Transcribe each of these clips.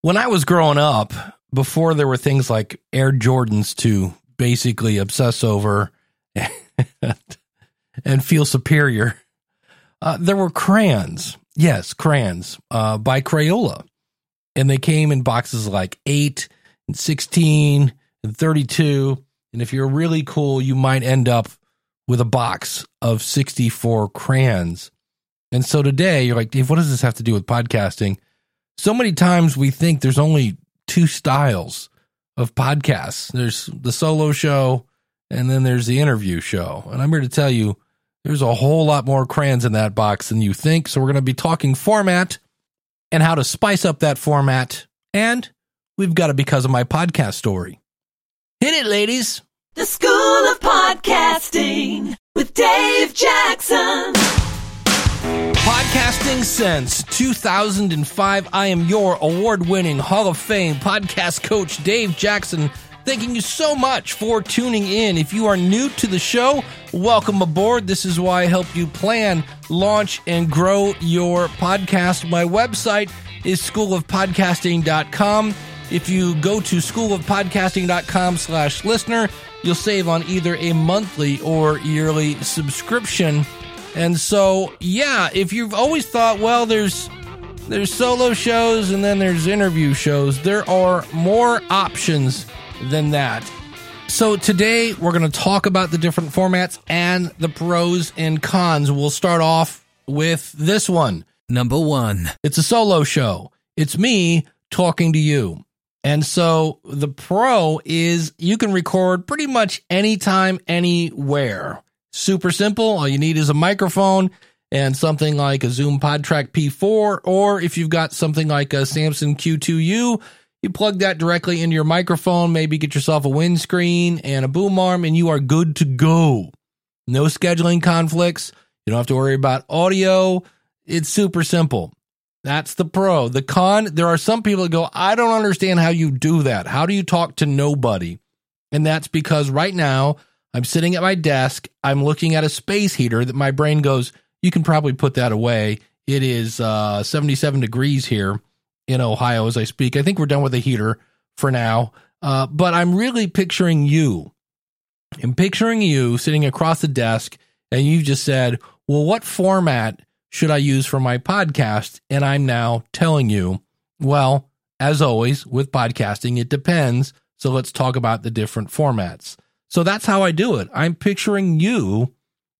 When I was growing up, before there were things like Air Jordans to basically obsess over and, feel superior, uh, there were crayons. Yes, crayons uh, by Crayola. And they came in boxes like 8 and 16 and 32. And if you're really cool, you might end up with a box of 64 crayons. And so today, you're like, Dave, what does this have to do with podcasting? So many times we think there's only two styles of podcasts there's the solo show, and then there's the interview show. And I'm here to tell you, there's a whole lot more crayons in that box than you think. So we're going to be talking format and how to spice up that format. And we've got it because of my podcast story. Hit it, ladies. The School of Podcasting with Dave Jackson. Podcasting since 2005. I am your award winning Hall of Fame podcast coach, Dave Jackson. Thanking you so much for tuning in. If you are new to the show, welcome aboard. This is why I help you plan, launch, and grow your podcast. My website is schoolofpodcasting.com. If you go to schoolofpodcasting.com slash listener, you'll save on either a monthly or yearly subscription. And so, yeah, if you've always thought, well, there's there's solo shows and then there's interview shows, there are more options than that. So today we're going to talk about the different formats and the pros and cons. We'll start off with this one. Number one. It's a solo show. It's me talking to you. And so the pro is you can record pretty much anytime, anywhere. Super simple. All you need is a microphone and something like a Zoom PodTrak P4, or if you've got something like a Samson Q2U, you plug that directly into your microphone, maybe get yourself a windscreen and a boom arm, and you are good to go. No scheduling conflicts. You don't have to worry about audio. It's super simple. That's the pro. The con, there are some people that go, I don't understand how you do that. How do you talk to nobody? And that's because right now I'm sitting at my desk. I'm looking at a space heater that my brain goes, you can probably put that away. It is uh, 77 degrees here in Ohio as I speak. I think we're done with the heater for now. Uh, but I'm really picturing you. I'm picturing you sitting across the desk, and you've just said, Well, what format should I use for my podcast? And I'm now telling you, well, as always with podcasting, it depends. So let's talk about the different formats. So that's how I do it. I'm picturing you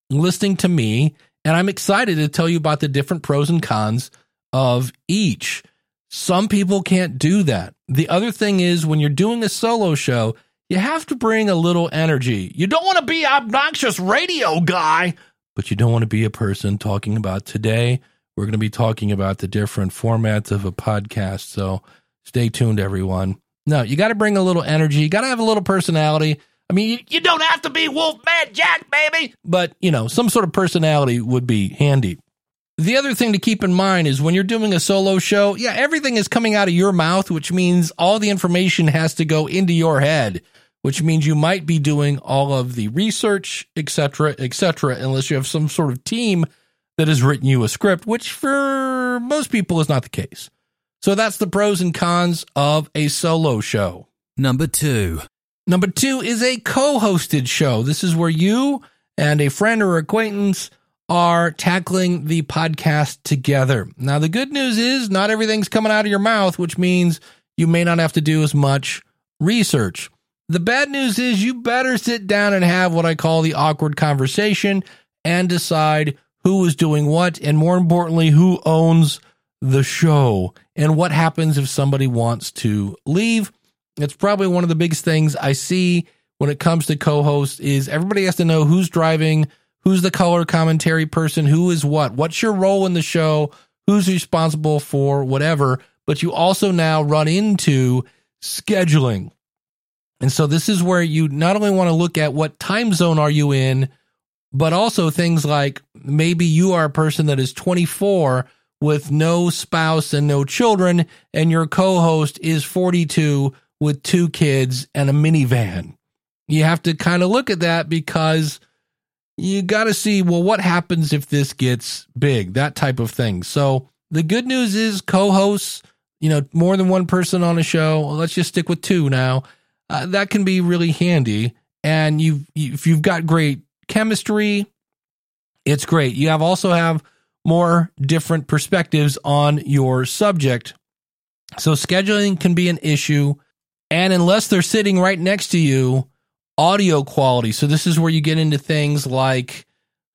listening to me, and I'm excited to tell you about the different pros and cons of each. Some people can't do that. The other thing is when you're doing a solo show, you have to bring a little energy. You don't want to be obnoxious radio guy, but you don't want to be a person talking about today. We're going to be talking about the different formats of a podcast. So stay tuned, everyone. No, you got to bring a little energy. You got to have a little personality. I mean, you, you don't have to be Wolfman Jack, baby, but you know, some sort of personality would be handy. The other thing to keep in mind is when you're doing a solo show, yeah, everything is coming out of your mouth, which means all the information has to go into your head, which means you might be doing all of the research, etc., etc., unless you have some sort of team that has written you a script, which for most people is not the case. So that's the pros and cons of a solo show. Number two. Number two is a co hosted show. This is where you and a friend or acquaintance are tackling the podcast together. Now, the good news is not everything's coming out of your mouth, which means you may not have to do as much research. The bad news is you better sit down and have what I call the awkward conversation and decide who is doing what, and more importantly, who owns the show and what happens if somebody wants to leave. It's probably one of the biggest things I see when it comes to co-hosts is everybody has to know who's driving, who's the color commentary person, who is what, what's your role in the show, who's responsible for whatever. But you also now run into scheduling. And so this is where you not only want to look at what time zone are you in, but also things like maybe you are a person that is 24 with no spouse and no children, and your co host is 42 with two kids and a minivan. You have to kind of look at that because you got to see, well, what happens if this gets big, that type of thing. So the good news is co hosts, you know, more than one person on a show. Let's just stick with two now. Uh, that can be really handy. And you, if you've got great chemistry, it's great. You have also have more different perspectives on your subject. So scheduling can be an issue. And unless they're sitting right next to you, audio quality. So this is where you get into things like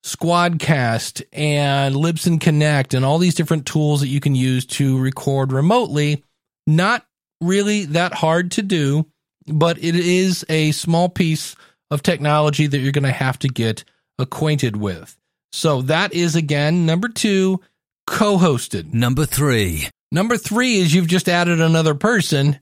Squadcast and Libsyn Connect and all these different tools that you can use to record remotely. Not really that hard to do, but it is a small piece of technology that you're going to have to get acquainted with. So that is again number two, co hosted. Number three. Number three is you've just added another person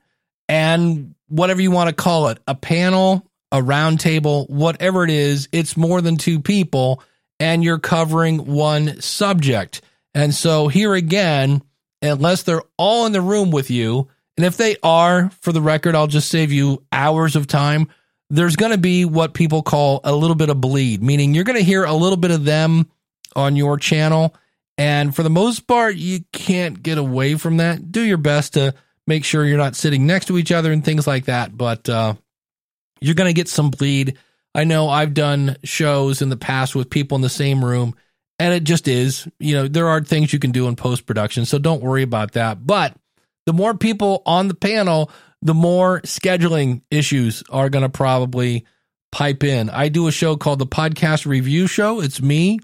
and whatever you want to call it a panel, a round table, whatever it is, it's more than two people and you're covering one subject. And so here again, unless they're all in the room with you, and if they are, for the record, I'll just save you hours of time. There's going to be what people call a little bit of bleed, meaning you're going to hear a little bit of them on your channel. And for the most part, you can't get away from that. Do your best to make sure you're not sitting next to each other and things like that. But uh, you're going to get some bleed. I know I've done shows in the past with people in the same room, and it just is. You know, there are things you can do in post production, so don't worry about that. But the more people on the panel, the more scheduling issues are going to probably pipe in. I do a show called the Podcast Review Show. It's me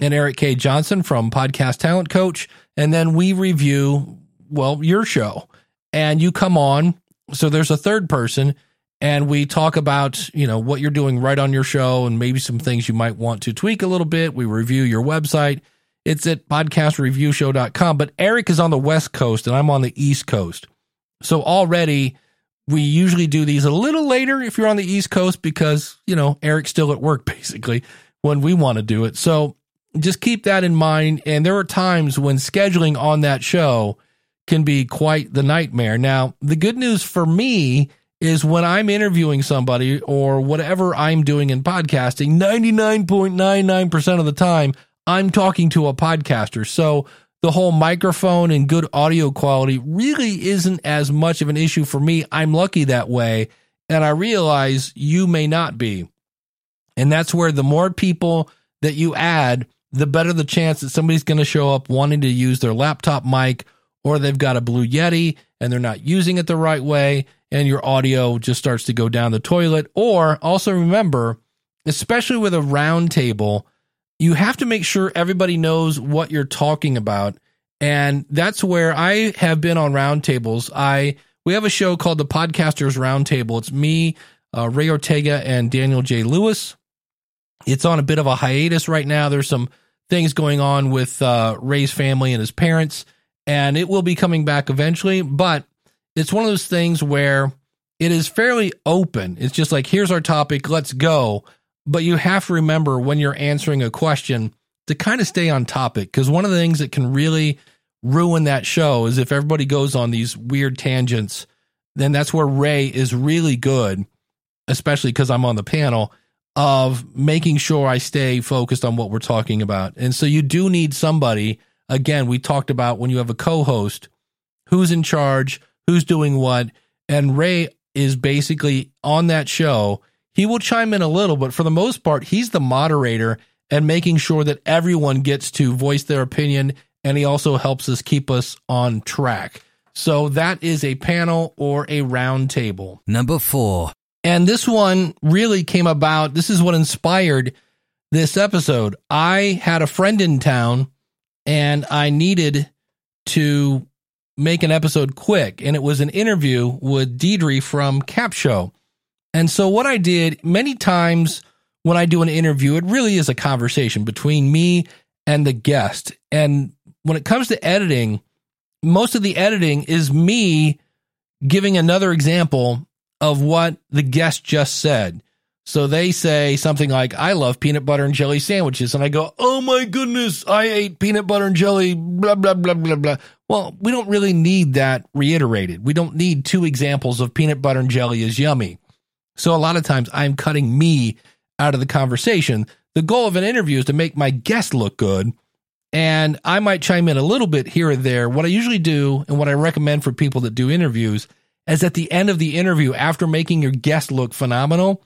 and Eric K. Johnson from Podcast Talent Coach. And then we review, well, your show. And you come on. So there's a third person and we talk about, you know, what you're doing right on your show and maybe some things you might want to tweak a little bit. We review your website. It's at podcastreviewshow.com. But Eric is on the West Coast and I'm on the East Coast. So already we usually do these a little later if you're on the East Coast because, you know, Eric's still at work basically when we want to do it. So just keep that in mind. And there are times when scheduling on that show can be quite the nightmare. Now, the good news for me is when I'm interviewing somebody or whatever I'm doing in podcasting, 99.99% of the time, I'm talking to a podcaster. So the whole microphone and good audio quality really isn't as much of an issue for me. I'm lucky that way. And I realize you may not be. And that's where the more people that you add, the better the chance that somebody's going to show up wanting to use their laptop mic or they've got a Blue Yeti and they're not using it the right way and your audio just starts to go down the toilet. Or also remember, especially with a round table, you have to make sure everybody knows what you're talking about. And that's where I have been on roundtables. I we have a show called the Podcasters Roundtable. It's me, uh, Ray Ortega, and Daniel J. Lewis. It's on a bit of a hiatus right now. There's some things going on with uh, Ray's family and his parents, and it will be coming back eventually. But it's one of those things where it is fairly open. It's just like, here's our topic, let's go. But you have to remember when you're answering a question to kind of stay on topic because one of the things that can really ruin that show is if everybody goes on these weird tangents, then that's where Ray is really good, especially because I'm on the panel of making sure I stay focused on what we're talking about. And so you do need somebody, again, we talked about when you have a co host who's in charge, who's doing what. And Ray is basically on that show. He will chime in a little, but for the most part, he's the moderator and making sure that everyone gets to voice their opinion. And he also helps us keep us on track. So that is a panel or a round table. Number four. And this one really came about. This is what inspired this episode. I had a friend in town and I needed to make an episode quick. And it was an interview with Deidre from Cap Show. And so what I did many times when I do an interview, it really is a conversation between me and the guest. And when it comes to editing, most of the editing is me giving another example of what the guest just said. So they say something like, I love peanut butter and jelly sandwiches. And I go, Oh my goodness, I ate peanut butter and jelly, blah, blah, blah, blah, blah. Well, we don't really need that reiterated. We don't need two examples of peanut butter and jelly is yummy. So a lot of times I'm cutting me out of the conversation. The goal of an interview is to make my guest look good. And I might chime in a little bit here or there. What I usually do and what I recommend for people that do interviews is at the end of the interview, after making your guest look phenomenal,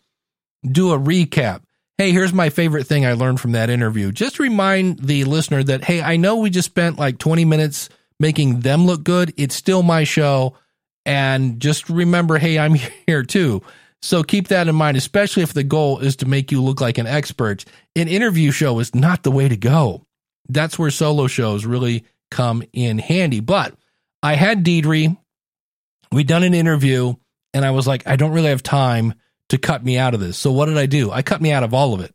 do a recap. Hey, here's my favorite thing I learned from that interview. Just remind the listener that, hey, I know we just spent like 20 minutes making them look good. It's still my show. And just remember, hey, I'm here too. So keep that in mind, especially if the goal is to make you look like an expert. An interview show is not the way to go. That's where solo shows really come in handy. But I had Deidre, we'd done an interview, and I was like, I don't really have time to cut me out of this. So what did I do? I cut me out of all of it.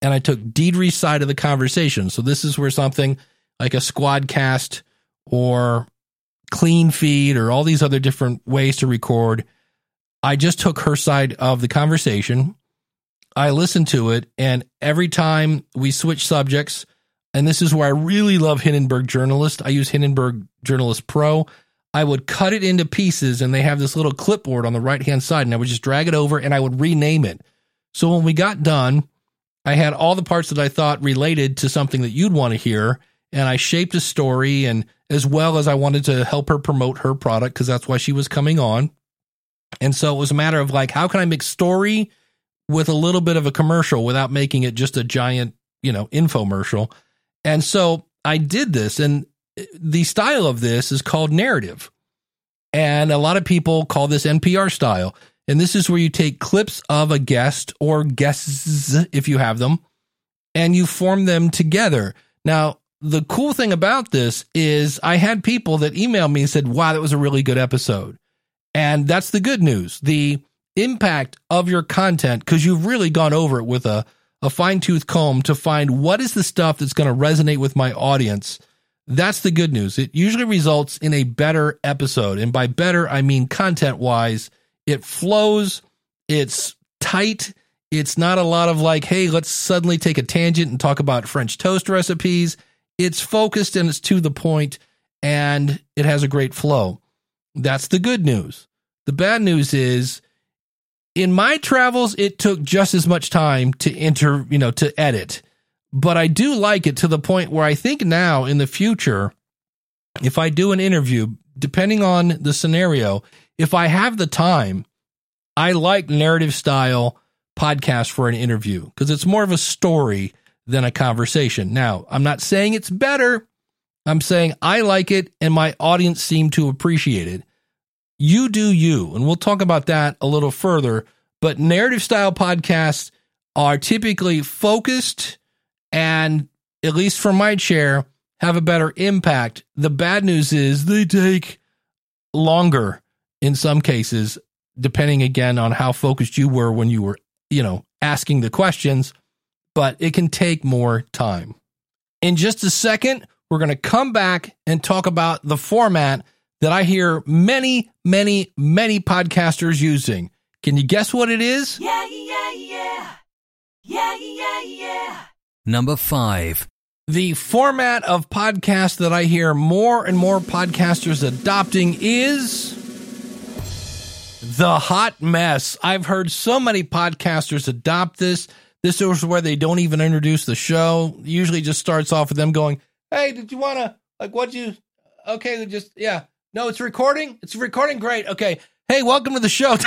And I took Deidre's side of the conversation. So this is where something like a Squadcast or clean feed or all these other different ways to record. I just took her side of the conversation. I listened to it, and every time we switch subjects, and this is where I really love Hindenburg Journalist. I use Hindenburg Journalist Pro. I would cut it into pieces, and they have this little clipboard on the right hand side, and I would just drag it over and I would rename it. So when we got done, I had all the parts that I thought related to something that you'd want to hear, and I shaped a story, and as well as I wanted to help her promote her product because that's why she was coming on. And so it was a matter of like, how can I make story with a little bit of a commercial without making it just a giant, you know, infomercial? And so I did this, and the style of this is called narrative. And a lot of people call this NPR style. And this is where you take clips of a guest or guests, if you have them, and you form them together. Now, the cool thing about this is I had people that emailed me and said, wow, that was a really good episode. And that's the good news. The impact of your content, because you've really gone over it with a, a fine tooth comb to find what is the stuff that's going to resonate with my audience. That's the good news. It usually results in a better episode. And by better, I mean content wise, it flows, it's tight. It's not a lot of like, hey, let's suddenly take a tangent and talk about French toast recipes it's focused and it's to the point and it has a great flow. That's the good news. The bad news is in my travels it took just as much time to enter, you know, to edit. But I do like it to the point where I think now in the future if I do an interview depending on the scenario, if I have the time, I like narrative style podcast for an interview because it's more of a story than a conversation. Now, I'm not saying it's better. I'm saying I like it and my audience seem to appreciate it. You do you. And we'll talk about that a little further. But narrative style podcasts are typically focused and, at least from my chair, have a better impact. The bad news is they take longer in some cases, depending again on how focused you were when you were, you know, asking the questions but it can take more time. In just a second, we're going to come back and talk about the format that I hear many, many, many podcasters using. Can you guess what it is? Yeah, yeah, yeah. Yeah, yeah, yeah. Number five. The format of podcast that I hear more and more podcasters adopting is the hot mess. I've heard so many podcasters adopt this. This is where they don't even introduce the show. Usually just starts off with them going, Hey, did you want to, like, what you, okay, just, yeah. No, it's recording. It's recording. Great. Okay. Hey, welcome to the show.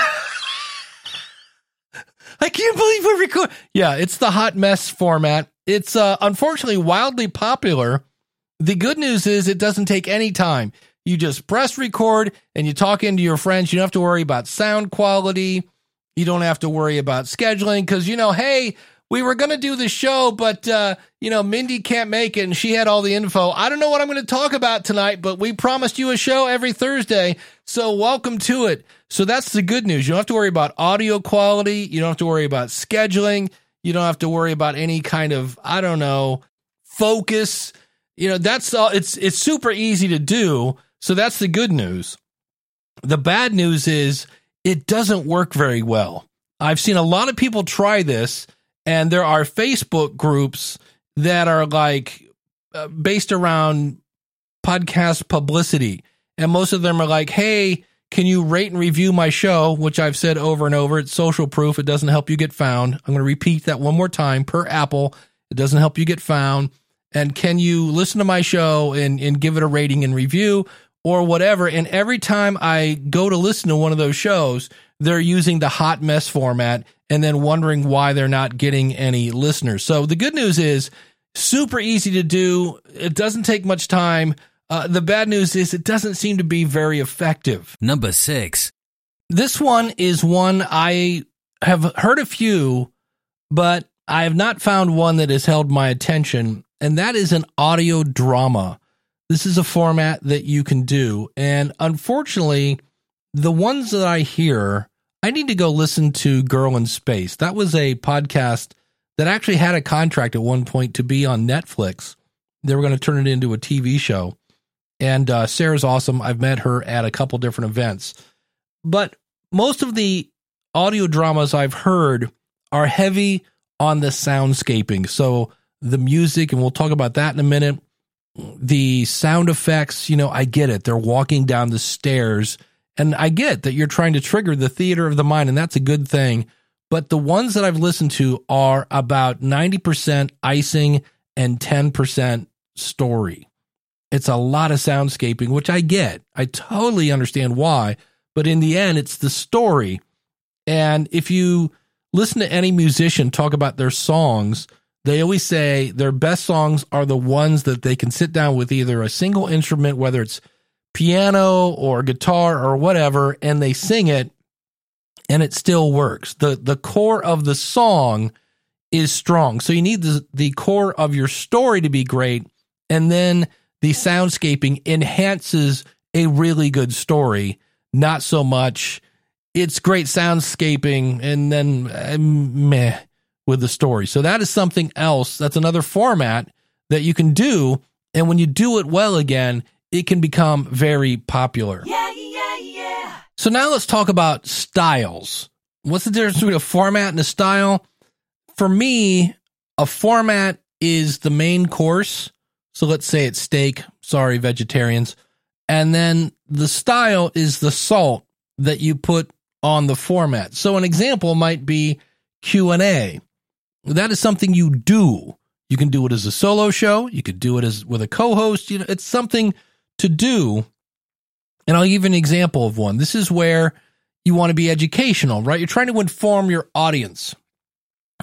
I can't believe we're recording. Yeah, it's the hot mess format. It's uh, unfortunately wildly popular. The good news is it doesn't take any time. You just press record and you talk into your friends. You don't have to worry about sound quality. You don't have to worry about scheduling because, you know, hey, we were going to do the show, but, uh, you know, Mindy can't make it and she had all the info. I don't know what I'm going to talk about tonight, but we promised you a show every Thursday. So welcome to it. So that's the good news. You don't have to worry about audio quality. You don't have to worry about scheduling. You don't have to worry about any kind of, I don't know, focus. You know, that's all. It's, it's super easy to do. So that's the good news. The bad news is it doesn't work very well. I've seen a lot of people try this, and there are Facebook groups that are like uh, based around podcast publicity. And most of them are like, hey, can you rate and review my show? Which I've said over and over. It's social proof. It doesn't help you get found. I'm going to repeat that one more time per Apple. It doesn't help you get found. and can you listen to my show and, and give it a rating and review or whatever. And every time I go to listen to one of those shows, they're using the hot mess format and then wondering why they're not getting any listeners. So the good news is super easy to do. It doesn't take much time. Uh, the bad news is it doesn't seem to be very effective. Number 6. This one is one I have heard a few, but I have not found one that has held my attention, and that is an audio drama. This is a format that you can do. And unfortunately, the ones that I hear, I need to go listen to Girl in Space. That was a podcast that actually had a contract at one point to be on Netflix. They were going to turn it into a TV show. And uh, Sarah's awesome. I've met her at a couple different events. But most of the audio dramas I've heard are heavy on the soundscaping. So the music, and we'll talk about that in a minute. The sound effects, you know, I get it. They're walking down the stairs, and I get that you're trying to trigger the theater of the mind, and that's a good thing. But the ones that I've listened to are about 90% icing and 10% story. It's a lot of soundscaping, which I get. I totally understand why. But in the end, it's the story. And if you listen to any musician talk about their songs, they always say their best songs are the ones that they can sit down with either a single instrument, whether it's piano or guitar or whatever, and they sing it and it still works. The the core of the song is strong. So you need the the core of your story to be great and then the soundscaping enhances a really good story, not so much it's great soundscaping and then uh, meh with the story. So that is something else. That's another format that you can do. And when you do it well again, it can become very popular. Yeah, yeah, yeah. So now let's talk about styles. What's the difference between a format and a style? For me, a format is the main course. So let's say it's steak. Sorry, vegetarians. And then the style is the salt that you put on the format. So an example might be Q&A. That is something you do. You can do it as a solo show, you could do it as with a co-host, you know, it's something to do. And I'll give an example of one. This is where you want to be educational, right? You're trying to inform your audience.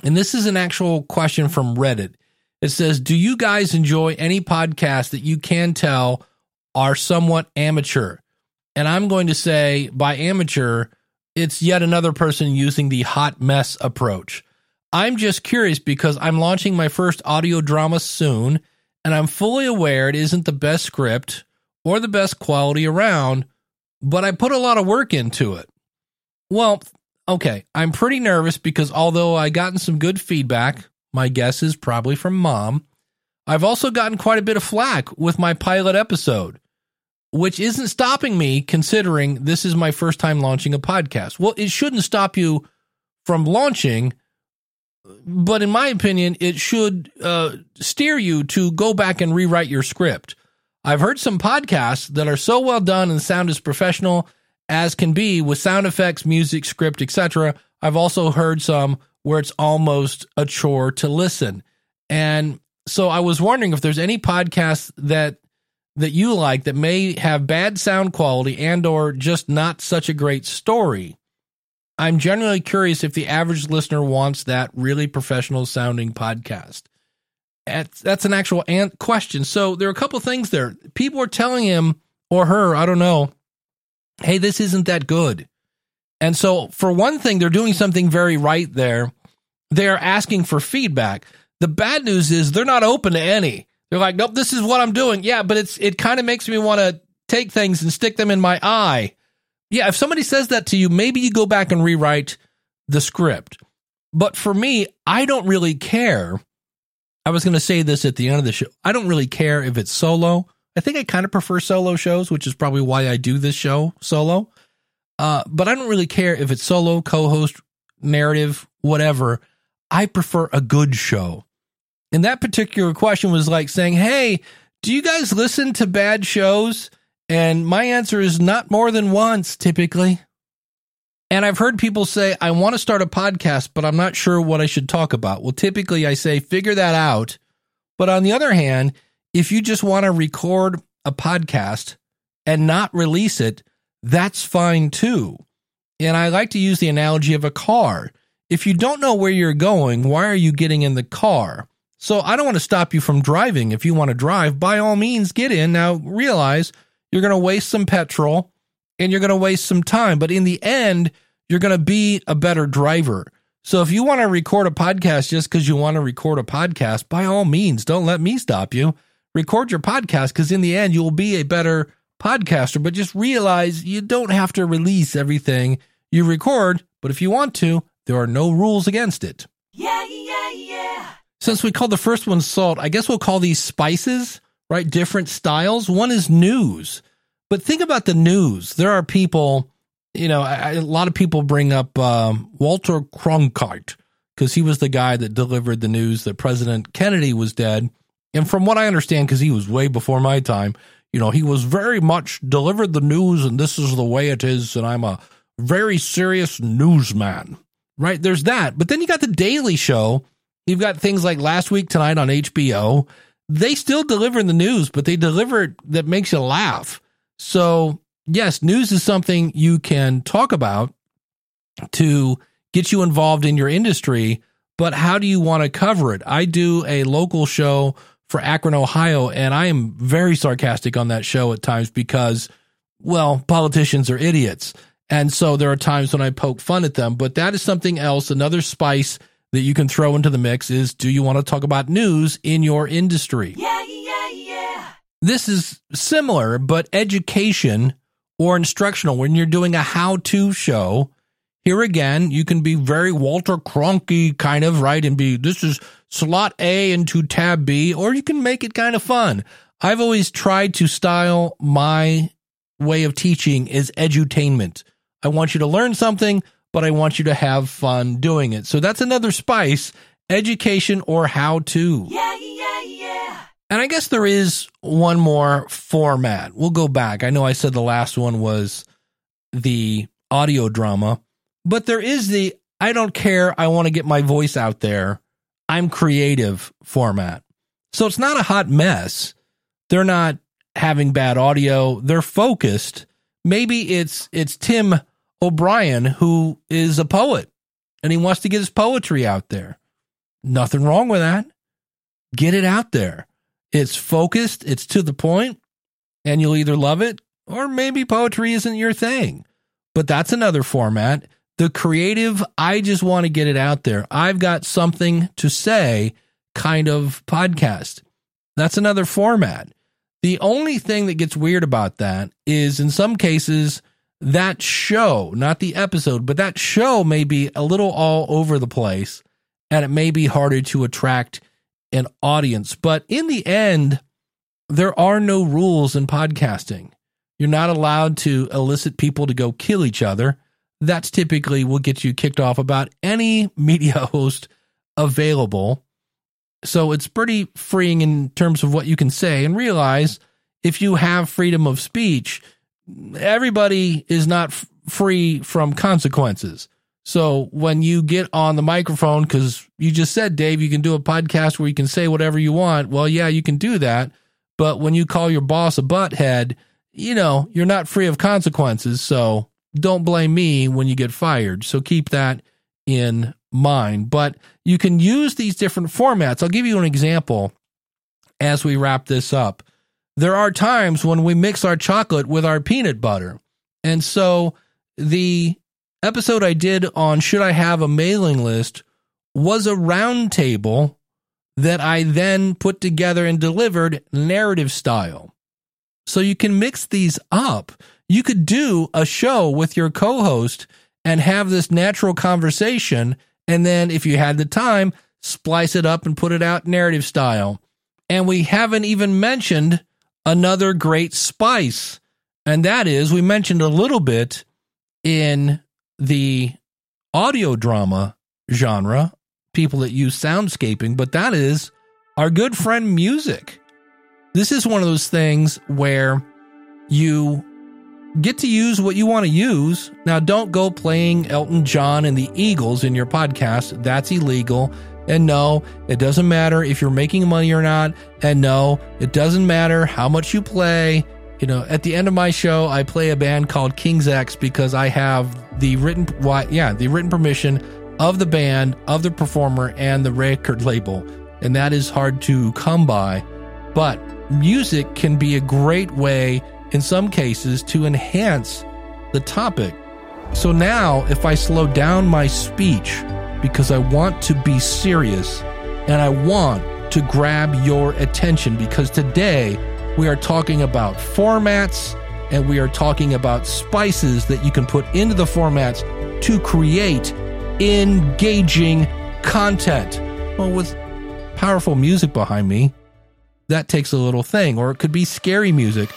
And this is an actual question from Reddit. It says, "Do you guys enjoy any podcasts that you can tell are somewhat amateur?" And I'm going to say by amateur, it's yet another person using the hot mess approach. I'm just curious because I'm launching my first audio drama soon, and I'm fully aware it isn't the best script or the best quality around, but I put a lot of work into it. Well, okay, I'm pretty nervous because although I gotten some good feedback, my guess is probably from mom, I've also gotten quite a bit of flack with my pilot episode which isn't stopping me considering this is my first time launching a podcast. Well, it shouldn't stop you from launching, but in my opinion, it should uh, steer you to go back and rewrite your script. I've heard some podcasts that are so well done and sound as professional as can be with sound effects, music, script, etc. I've also heard some where it's almost a chore to listen. And so I was wondering if there's any podcasts that that you like that may have bad sound quality and or just not such a great story. I'm generally curious if the average listener wants that really professional sounding podcast. That's an actual question. So there are a couple things there. People are telling him or her, I don't know, hey, this isn't that good. And so, for one thing, they're doing something very right there. They're asking for feedback. The bad news is they're not open to any. They're like, nope, this is what I'm doing. Yeah, but it's it kind of makes me want to take things and stick them in my eye. Yeah, if somebody says that to you, maybe you go back and rewrite the script. But for me, I don't really care. I was going to say this at the end of the show. I don't really care if it's solo. I think I kind of prefer solo shows, which is probably why I do this show solo. Uh, but I don't really care if it's solo, co host, narrative, whatever. I prefer a good show. And that particular question was like saying, Hey, do you guys listen to bad shows? And my answer is not more than once, typically. And I've heard people say, I want to start a podcast, but I'm not sure what I should talk about. Well, typically I say, figure that out But on the other hand, if you just want to record a podcast and not release it, that's fine too. And I like to use the analogy of a car. If you don't know where you're going, why are you getting in the car? So I don't want to stop you from driving. If you want to drive, by all means, get in. Now realize you're going to waste some petrol and you're going to waste some time. But in the end, you're going to be a better driver. So if you want to record a podcast just because you want to record a podcast, by all means, don't let me stop you. Record your podcast because in the end, you'll be a better podcaster. But just realize you don't have to release everything you record. But if you want to, there are no rules against it. Yeah, yeah, yeah. Since we called the first one salt, I guess we'll call these spices, right? Different styles. One is news. But think about the news. There are people, you know, I, a lot of people bring up um, Walter Cronkite because he was the guy that delivered the news that President Kennedy was dead. And from what I understand, because he was way before my time, you know, he was very much delivered the news and this is the way it is. And I'm a very serious newsman, right? There's that. But then you got the Daily Show. You've got things like Last Week Tonight on HBO. They still deliver the news, but they deliver it that makes you laugh. So, yes, news is something you can talk about to get you involved in your industry, but how do you want to cover it? I do a local show for Akron, Ohio, and I am very sarcastic on that show at times because, well, politicians are idiots. And so there are times when I poke fun at them, but that is something else. Another spice that you can throw into the mix is do you want to talk about news in your industry? Yeah, yeah, yeah. This is similar, but education or instructional. When you're doing a how to show, here again, you can be very Walter Cronkite kind of, right? And be, this is slot A into tab B, or you can make it kind of fun. I've always tried to style my way of teaching is edutainment. I want you to learn something, but I want you to have fun doing it. So that's another spice, education or how to. Yeah, yeah, yeah. And I guess there is one more format. We'll go back. I know I said the last one was the audio drama, but there is the I don't care. I want to get my voice out there. I'm creative format. So it's not a hot mess. They're not having bad audio. They're focused. Maybe it's it's Tim O'Brien who is a poet and he wants to get his poetry out there. Nothing wrong with that. Get it out there. It's focused, it's to the point, and you'll either love it or maybe poetry isn't your thing. But that's another format. The creative, I just want to get it out there. I've got something to say kind of podcast. That's another format. The only thing that gets weird about that is in some cases, that show, not the episode, but that show may be a little all over the place and it may be harder to attract an audience. But in the end, there are no rules in podcasting. You're not allowed to elicit people to go kill each other. That's typically will get you kicked off about any media host available. So it's pretty freeing in terms of what you can say and realize if you have freedom of speech, everybody is not f- free from consequences. So when you get on the microphone, because you just said, Dave, you can do a podcast where you can say whatever you want. Well, yeah, you can do that. But when you call your boss a butthead, you know, you're not free of consequences. So don't blame me when you get fired. So keep that in mind. But you can use these different formats. I'll give you an example as we wrap this up. There are times when we mix our chocolate with our peanut butter. And so the episode I did on should I have a mailing list was a roundtable that I then put together and delivered narrative style. So you can mix these up. You could do a show with your co host and have this natural conversation. And then, if you had the time, splice it up and put it out narrative style. And we haven't even mentioned another great spice. And that is, we mentioned a little bit in the audio drama genre, people that use soundscaping, but that is our good friend music. This is one of those things where you get to use what you want to use. Now, don't go playing Elton John and the Eagles in your podcast. That's illegal. And no, it doesn't matter if you're making money or not. And no, it doesn't matter how much you play. You know, at the end of my show, I play a band called King's X because I have the written, yeah, the written permission of the band, of the performer, and the record label. And that is hard to come by. But music can be a great way, in some cases, to enhance the topic. So now, if I slow down my speech because I want to be serious and I want to grab your attention, because today we are talking about formats and we are talking about spices that you can put into the formats to create engaging content. Well, with powerful music behind me, that takes a little thing, or it could be scary music.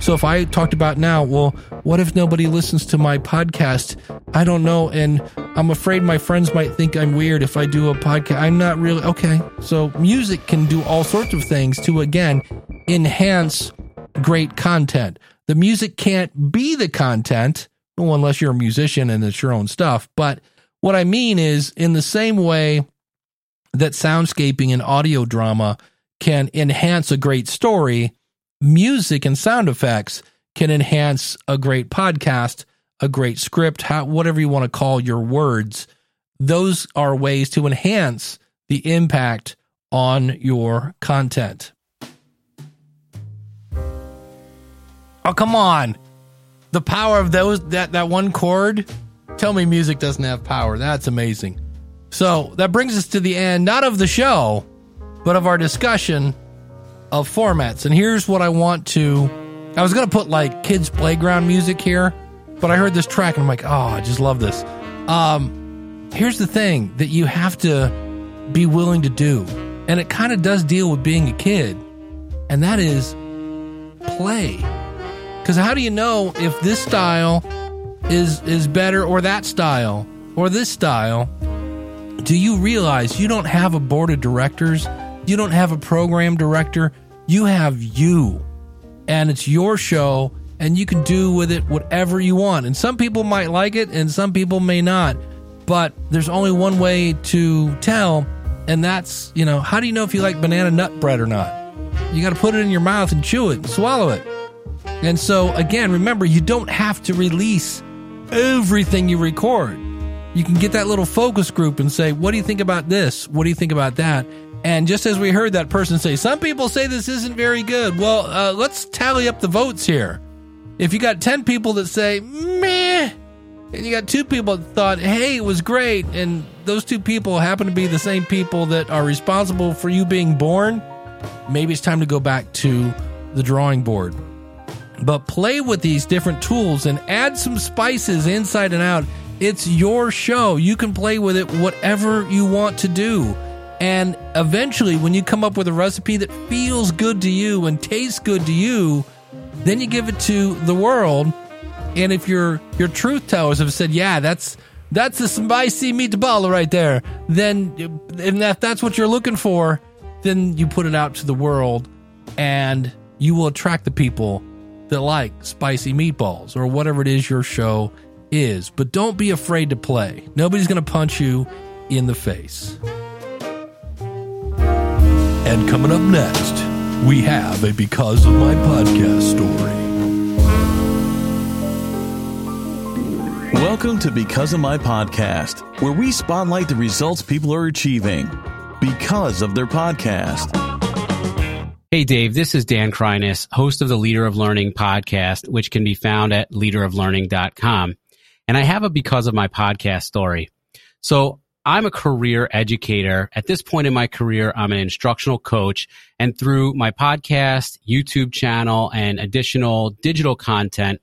So if I talked about now, well, what if nobody listens to my podcast? I don't know. And I'm afraid my friends might think I'm weird if I do a podcast. I'm not really. Okay. So music can do all sorts of things to, again, enhance great content. The music can't be the content, well, unless you're a musician and it's your own stuff. But what I mean is, in the same way that soundscaping and audio drama can enhance a great story, music and sound effects can enhance a great podcast, a great script, how, whatever you want to call your words. Those are ways to enhance the impact on your content. Oh, come on. The power of those that that one chord. Tell me music doesn't have power. That's amazing. So, that brings us to the end not of the show, but of our discussion of formats. And here's what I want to I was going to put like kids playground music here, but I heard this track and I'm like, "Oh, I just love this." Um here's the thing that you have to be willing to do. And it kind of does deal with being a kid. And that is play. Cuz how do you know if this style is is better or that style or this style? Do you realize you don't have a board of directors? You don't have a program director. You have you. And it's your show and you can do with it whatever you want. And some people might like it and some people may not. But there's only one way to tell and that's, you know, how do you know if you like banana nut bread or not? You got to put it in your mouth and chew it and swallow it. And so, again, remember, you don't have to release everything you record. You can get that little focus group and say, What do you think about this? What do you think about that? And just as we heard that person say, Some people say this isn't very good. Well, uh, let's tally up the votes here. If you got 10 people that say, meh, and you got two people that thought, hey, it was great, and those two people happen to be the same people that are responsible for you being born, maybe it's time to go back to the drawing board. But play with these different tools and add some spices inside and out. It's your show. You can play with it whatever you want to do. And eventually, when you come up with a recipe that feels good to you and tastes good to you, then you give it to the world. And if your your truth tellers have said, "Yeah, that's that's a spicy meatball right there," then and if that's what you're looking for, then you put it out to the world, and you will attract the people that like spicy meatballs or whatever it is your show is. But don't be afraid to play. Nobody's going to punch you in the face. And coming up next, we have a Because of My Podcast story. Welcome to Because of My Podcast, where we spotlight the results people are achieving because of their podcast. Hey, Dave, this is Dan Kreiness, host of the Leader of Learning podcast, which can be found at leaderoflearning.com. And I have a because of my podcast story. So I'm a career educator. At this point in my career, I'm an instructional coach. And through my podcast, YouTube channel, and additional digital content,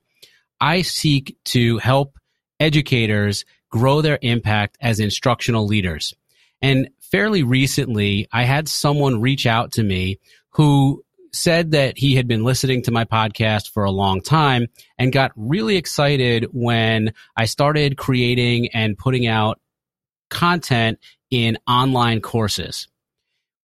I seek to help educators grow their impact as instructional leaders. And fairly recently, I had someone reach out to me who said that he had been listening to my podcast for a long time and got really excited when I started creating and putting out content in online courses.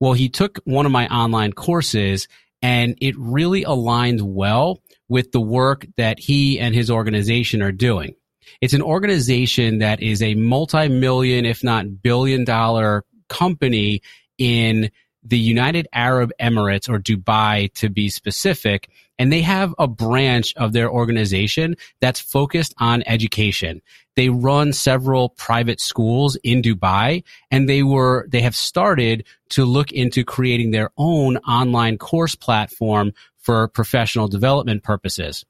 Well, he took one of my online courses and it really aligned well with the work that he and his organization are doing. It's an organization that is a multi-million, if not billion dollar company in the United Arab Emirates or Dubai to be specific. And they have a branch of their organization that's focused on education. They run several private schools in Dubai and they were, they have started to look into creating their own online course platform for professional development purposes.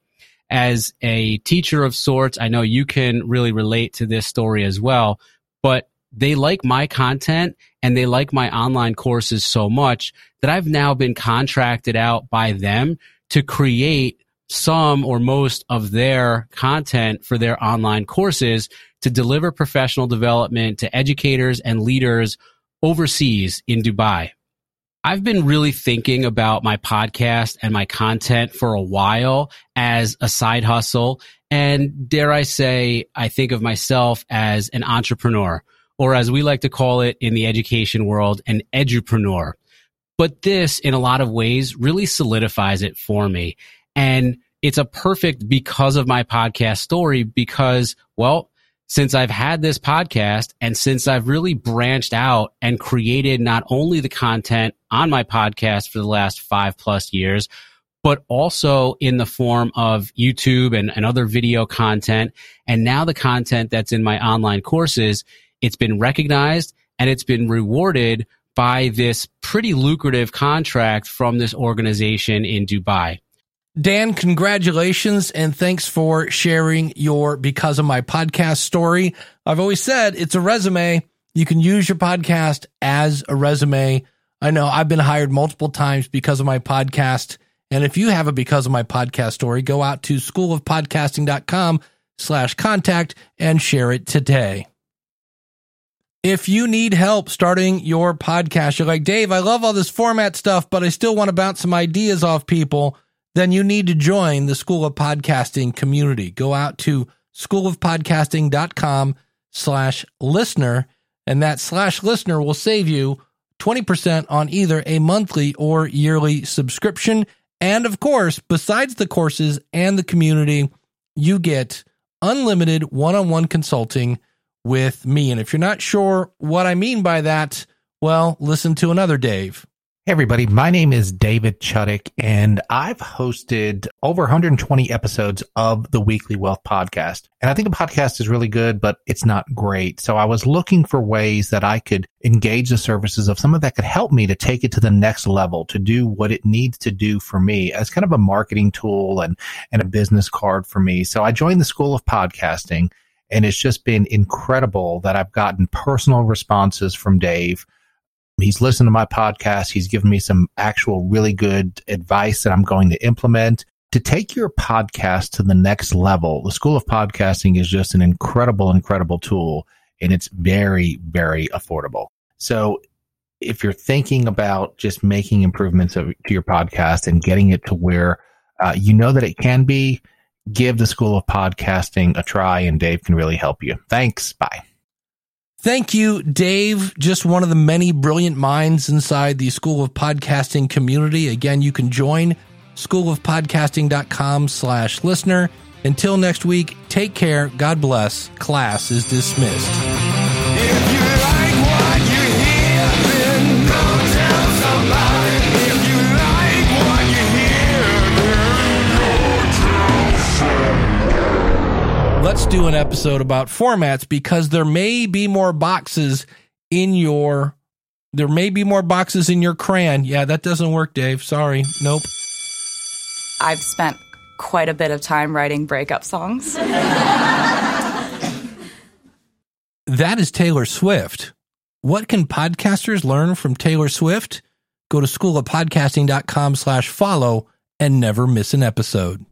As a teacher of sorts, I know you can really relate to this story as well, but they like my content and they like my online courses so much that I've now been contracted out by them to create some or most of their content for their online courses to deliver professional development to educators and leaders overseas in Dubai. I've been really thinking about my podcast and my content for a while as a side hustle. And dare I say, I think of myself as an entrepreneur or as we like to call it in the education world, an edupreneur. But this, in a lot of ways, really solidifies it for me. And it's a perfect because of my podcast story because, well, since I've had this podcast and since I've really branched out and created not only the content on my podcast for the last five plus years, but also in the form of YouTube and, and other video content. And now the content that's in my online courses, it's been recognized and it's been rewarded by this pretty lucrative contract from this organization in Dubai. Dan, congratulations and thanks for sharing your Because of My Podcast story. I've always said it's a resume. You can use your podcast as a resume. I know I've been hired multiple times because of my podcast. And if you have a Because of My Podcast story, go out to schoolofpodcasting.com slash contact and share it today. If you need help starting your podcast, you're like, Dave, I love all this format stuff, but I still want to bounce some ideas off people then you need to join the School of Podcasting community. Go out to schoolofpodcasting.com slash listener, and that slash listener will save you 20% on either a monthly or yearly subscription. And of course, besides the courses and the community, you get unlimited one on one consulting with me. And if you're not sure what I mean by that, well, listen to another Dave. Hey everybody, my name is David Chuddick and I've hosted over 120 episodes of the Weekly Wealth Podcast. And I think the podcast is really good, but it's not great. So I was looking for ways that I could engage the services of someone that could help me to take it to the next level, to do what it needs to do for me as kind of a marketing tool and, and a business card for me. So I joined the School of Podcasting and it's just been incredible that I've gotten personal responses from Dave He's listened to my podcast. He's given me some actual really good advice that I'm going to implement to take your podcast to the next level. The School of Podcasting is just an incredible, incredible tool and it's very, very affordable. So if you're thinking about just making improvements to your podcast and getting it to where uh, you know that it can be, give the School of Podcasting a try and Dave can really help you. Thanks. Bye. Thank you, Dave. Just one of the many brilliant minds inside the School of Podcasting community. Again, you can join schoolofpodcasting.com slash listener. Until next week, take care. God bless. Class is dismissed. Let's do an episode about formats because there may be more boxes in your there may be more boxes in your crayon. Yeah, that doesn't work, Dave. Sorry. Nope. I've spent quite a bit of time writing breakup songs. That is Taylor Swift. What can podcasters learn from Taylor Swift? Go to schoolofpodcasting.com slash follow and never miss an episode.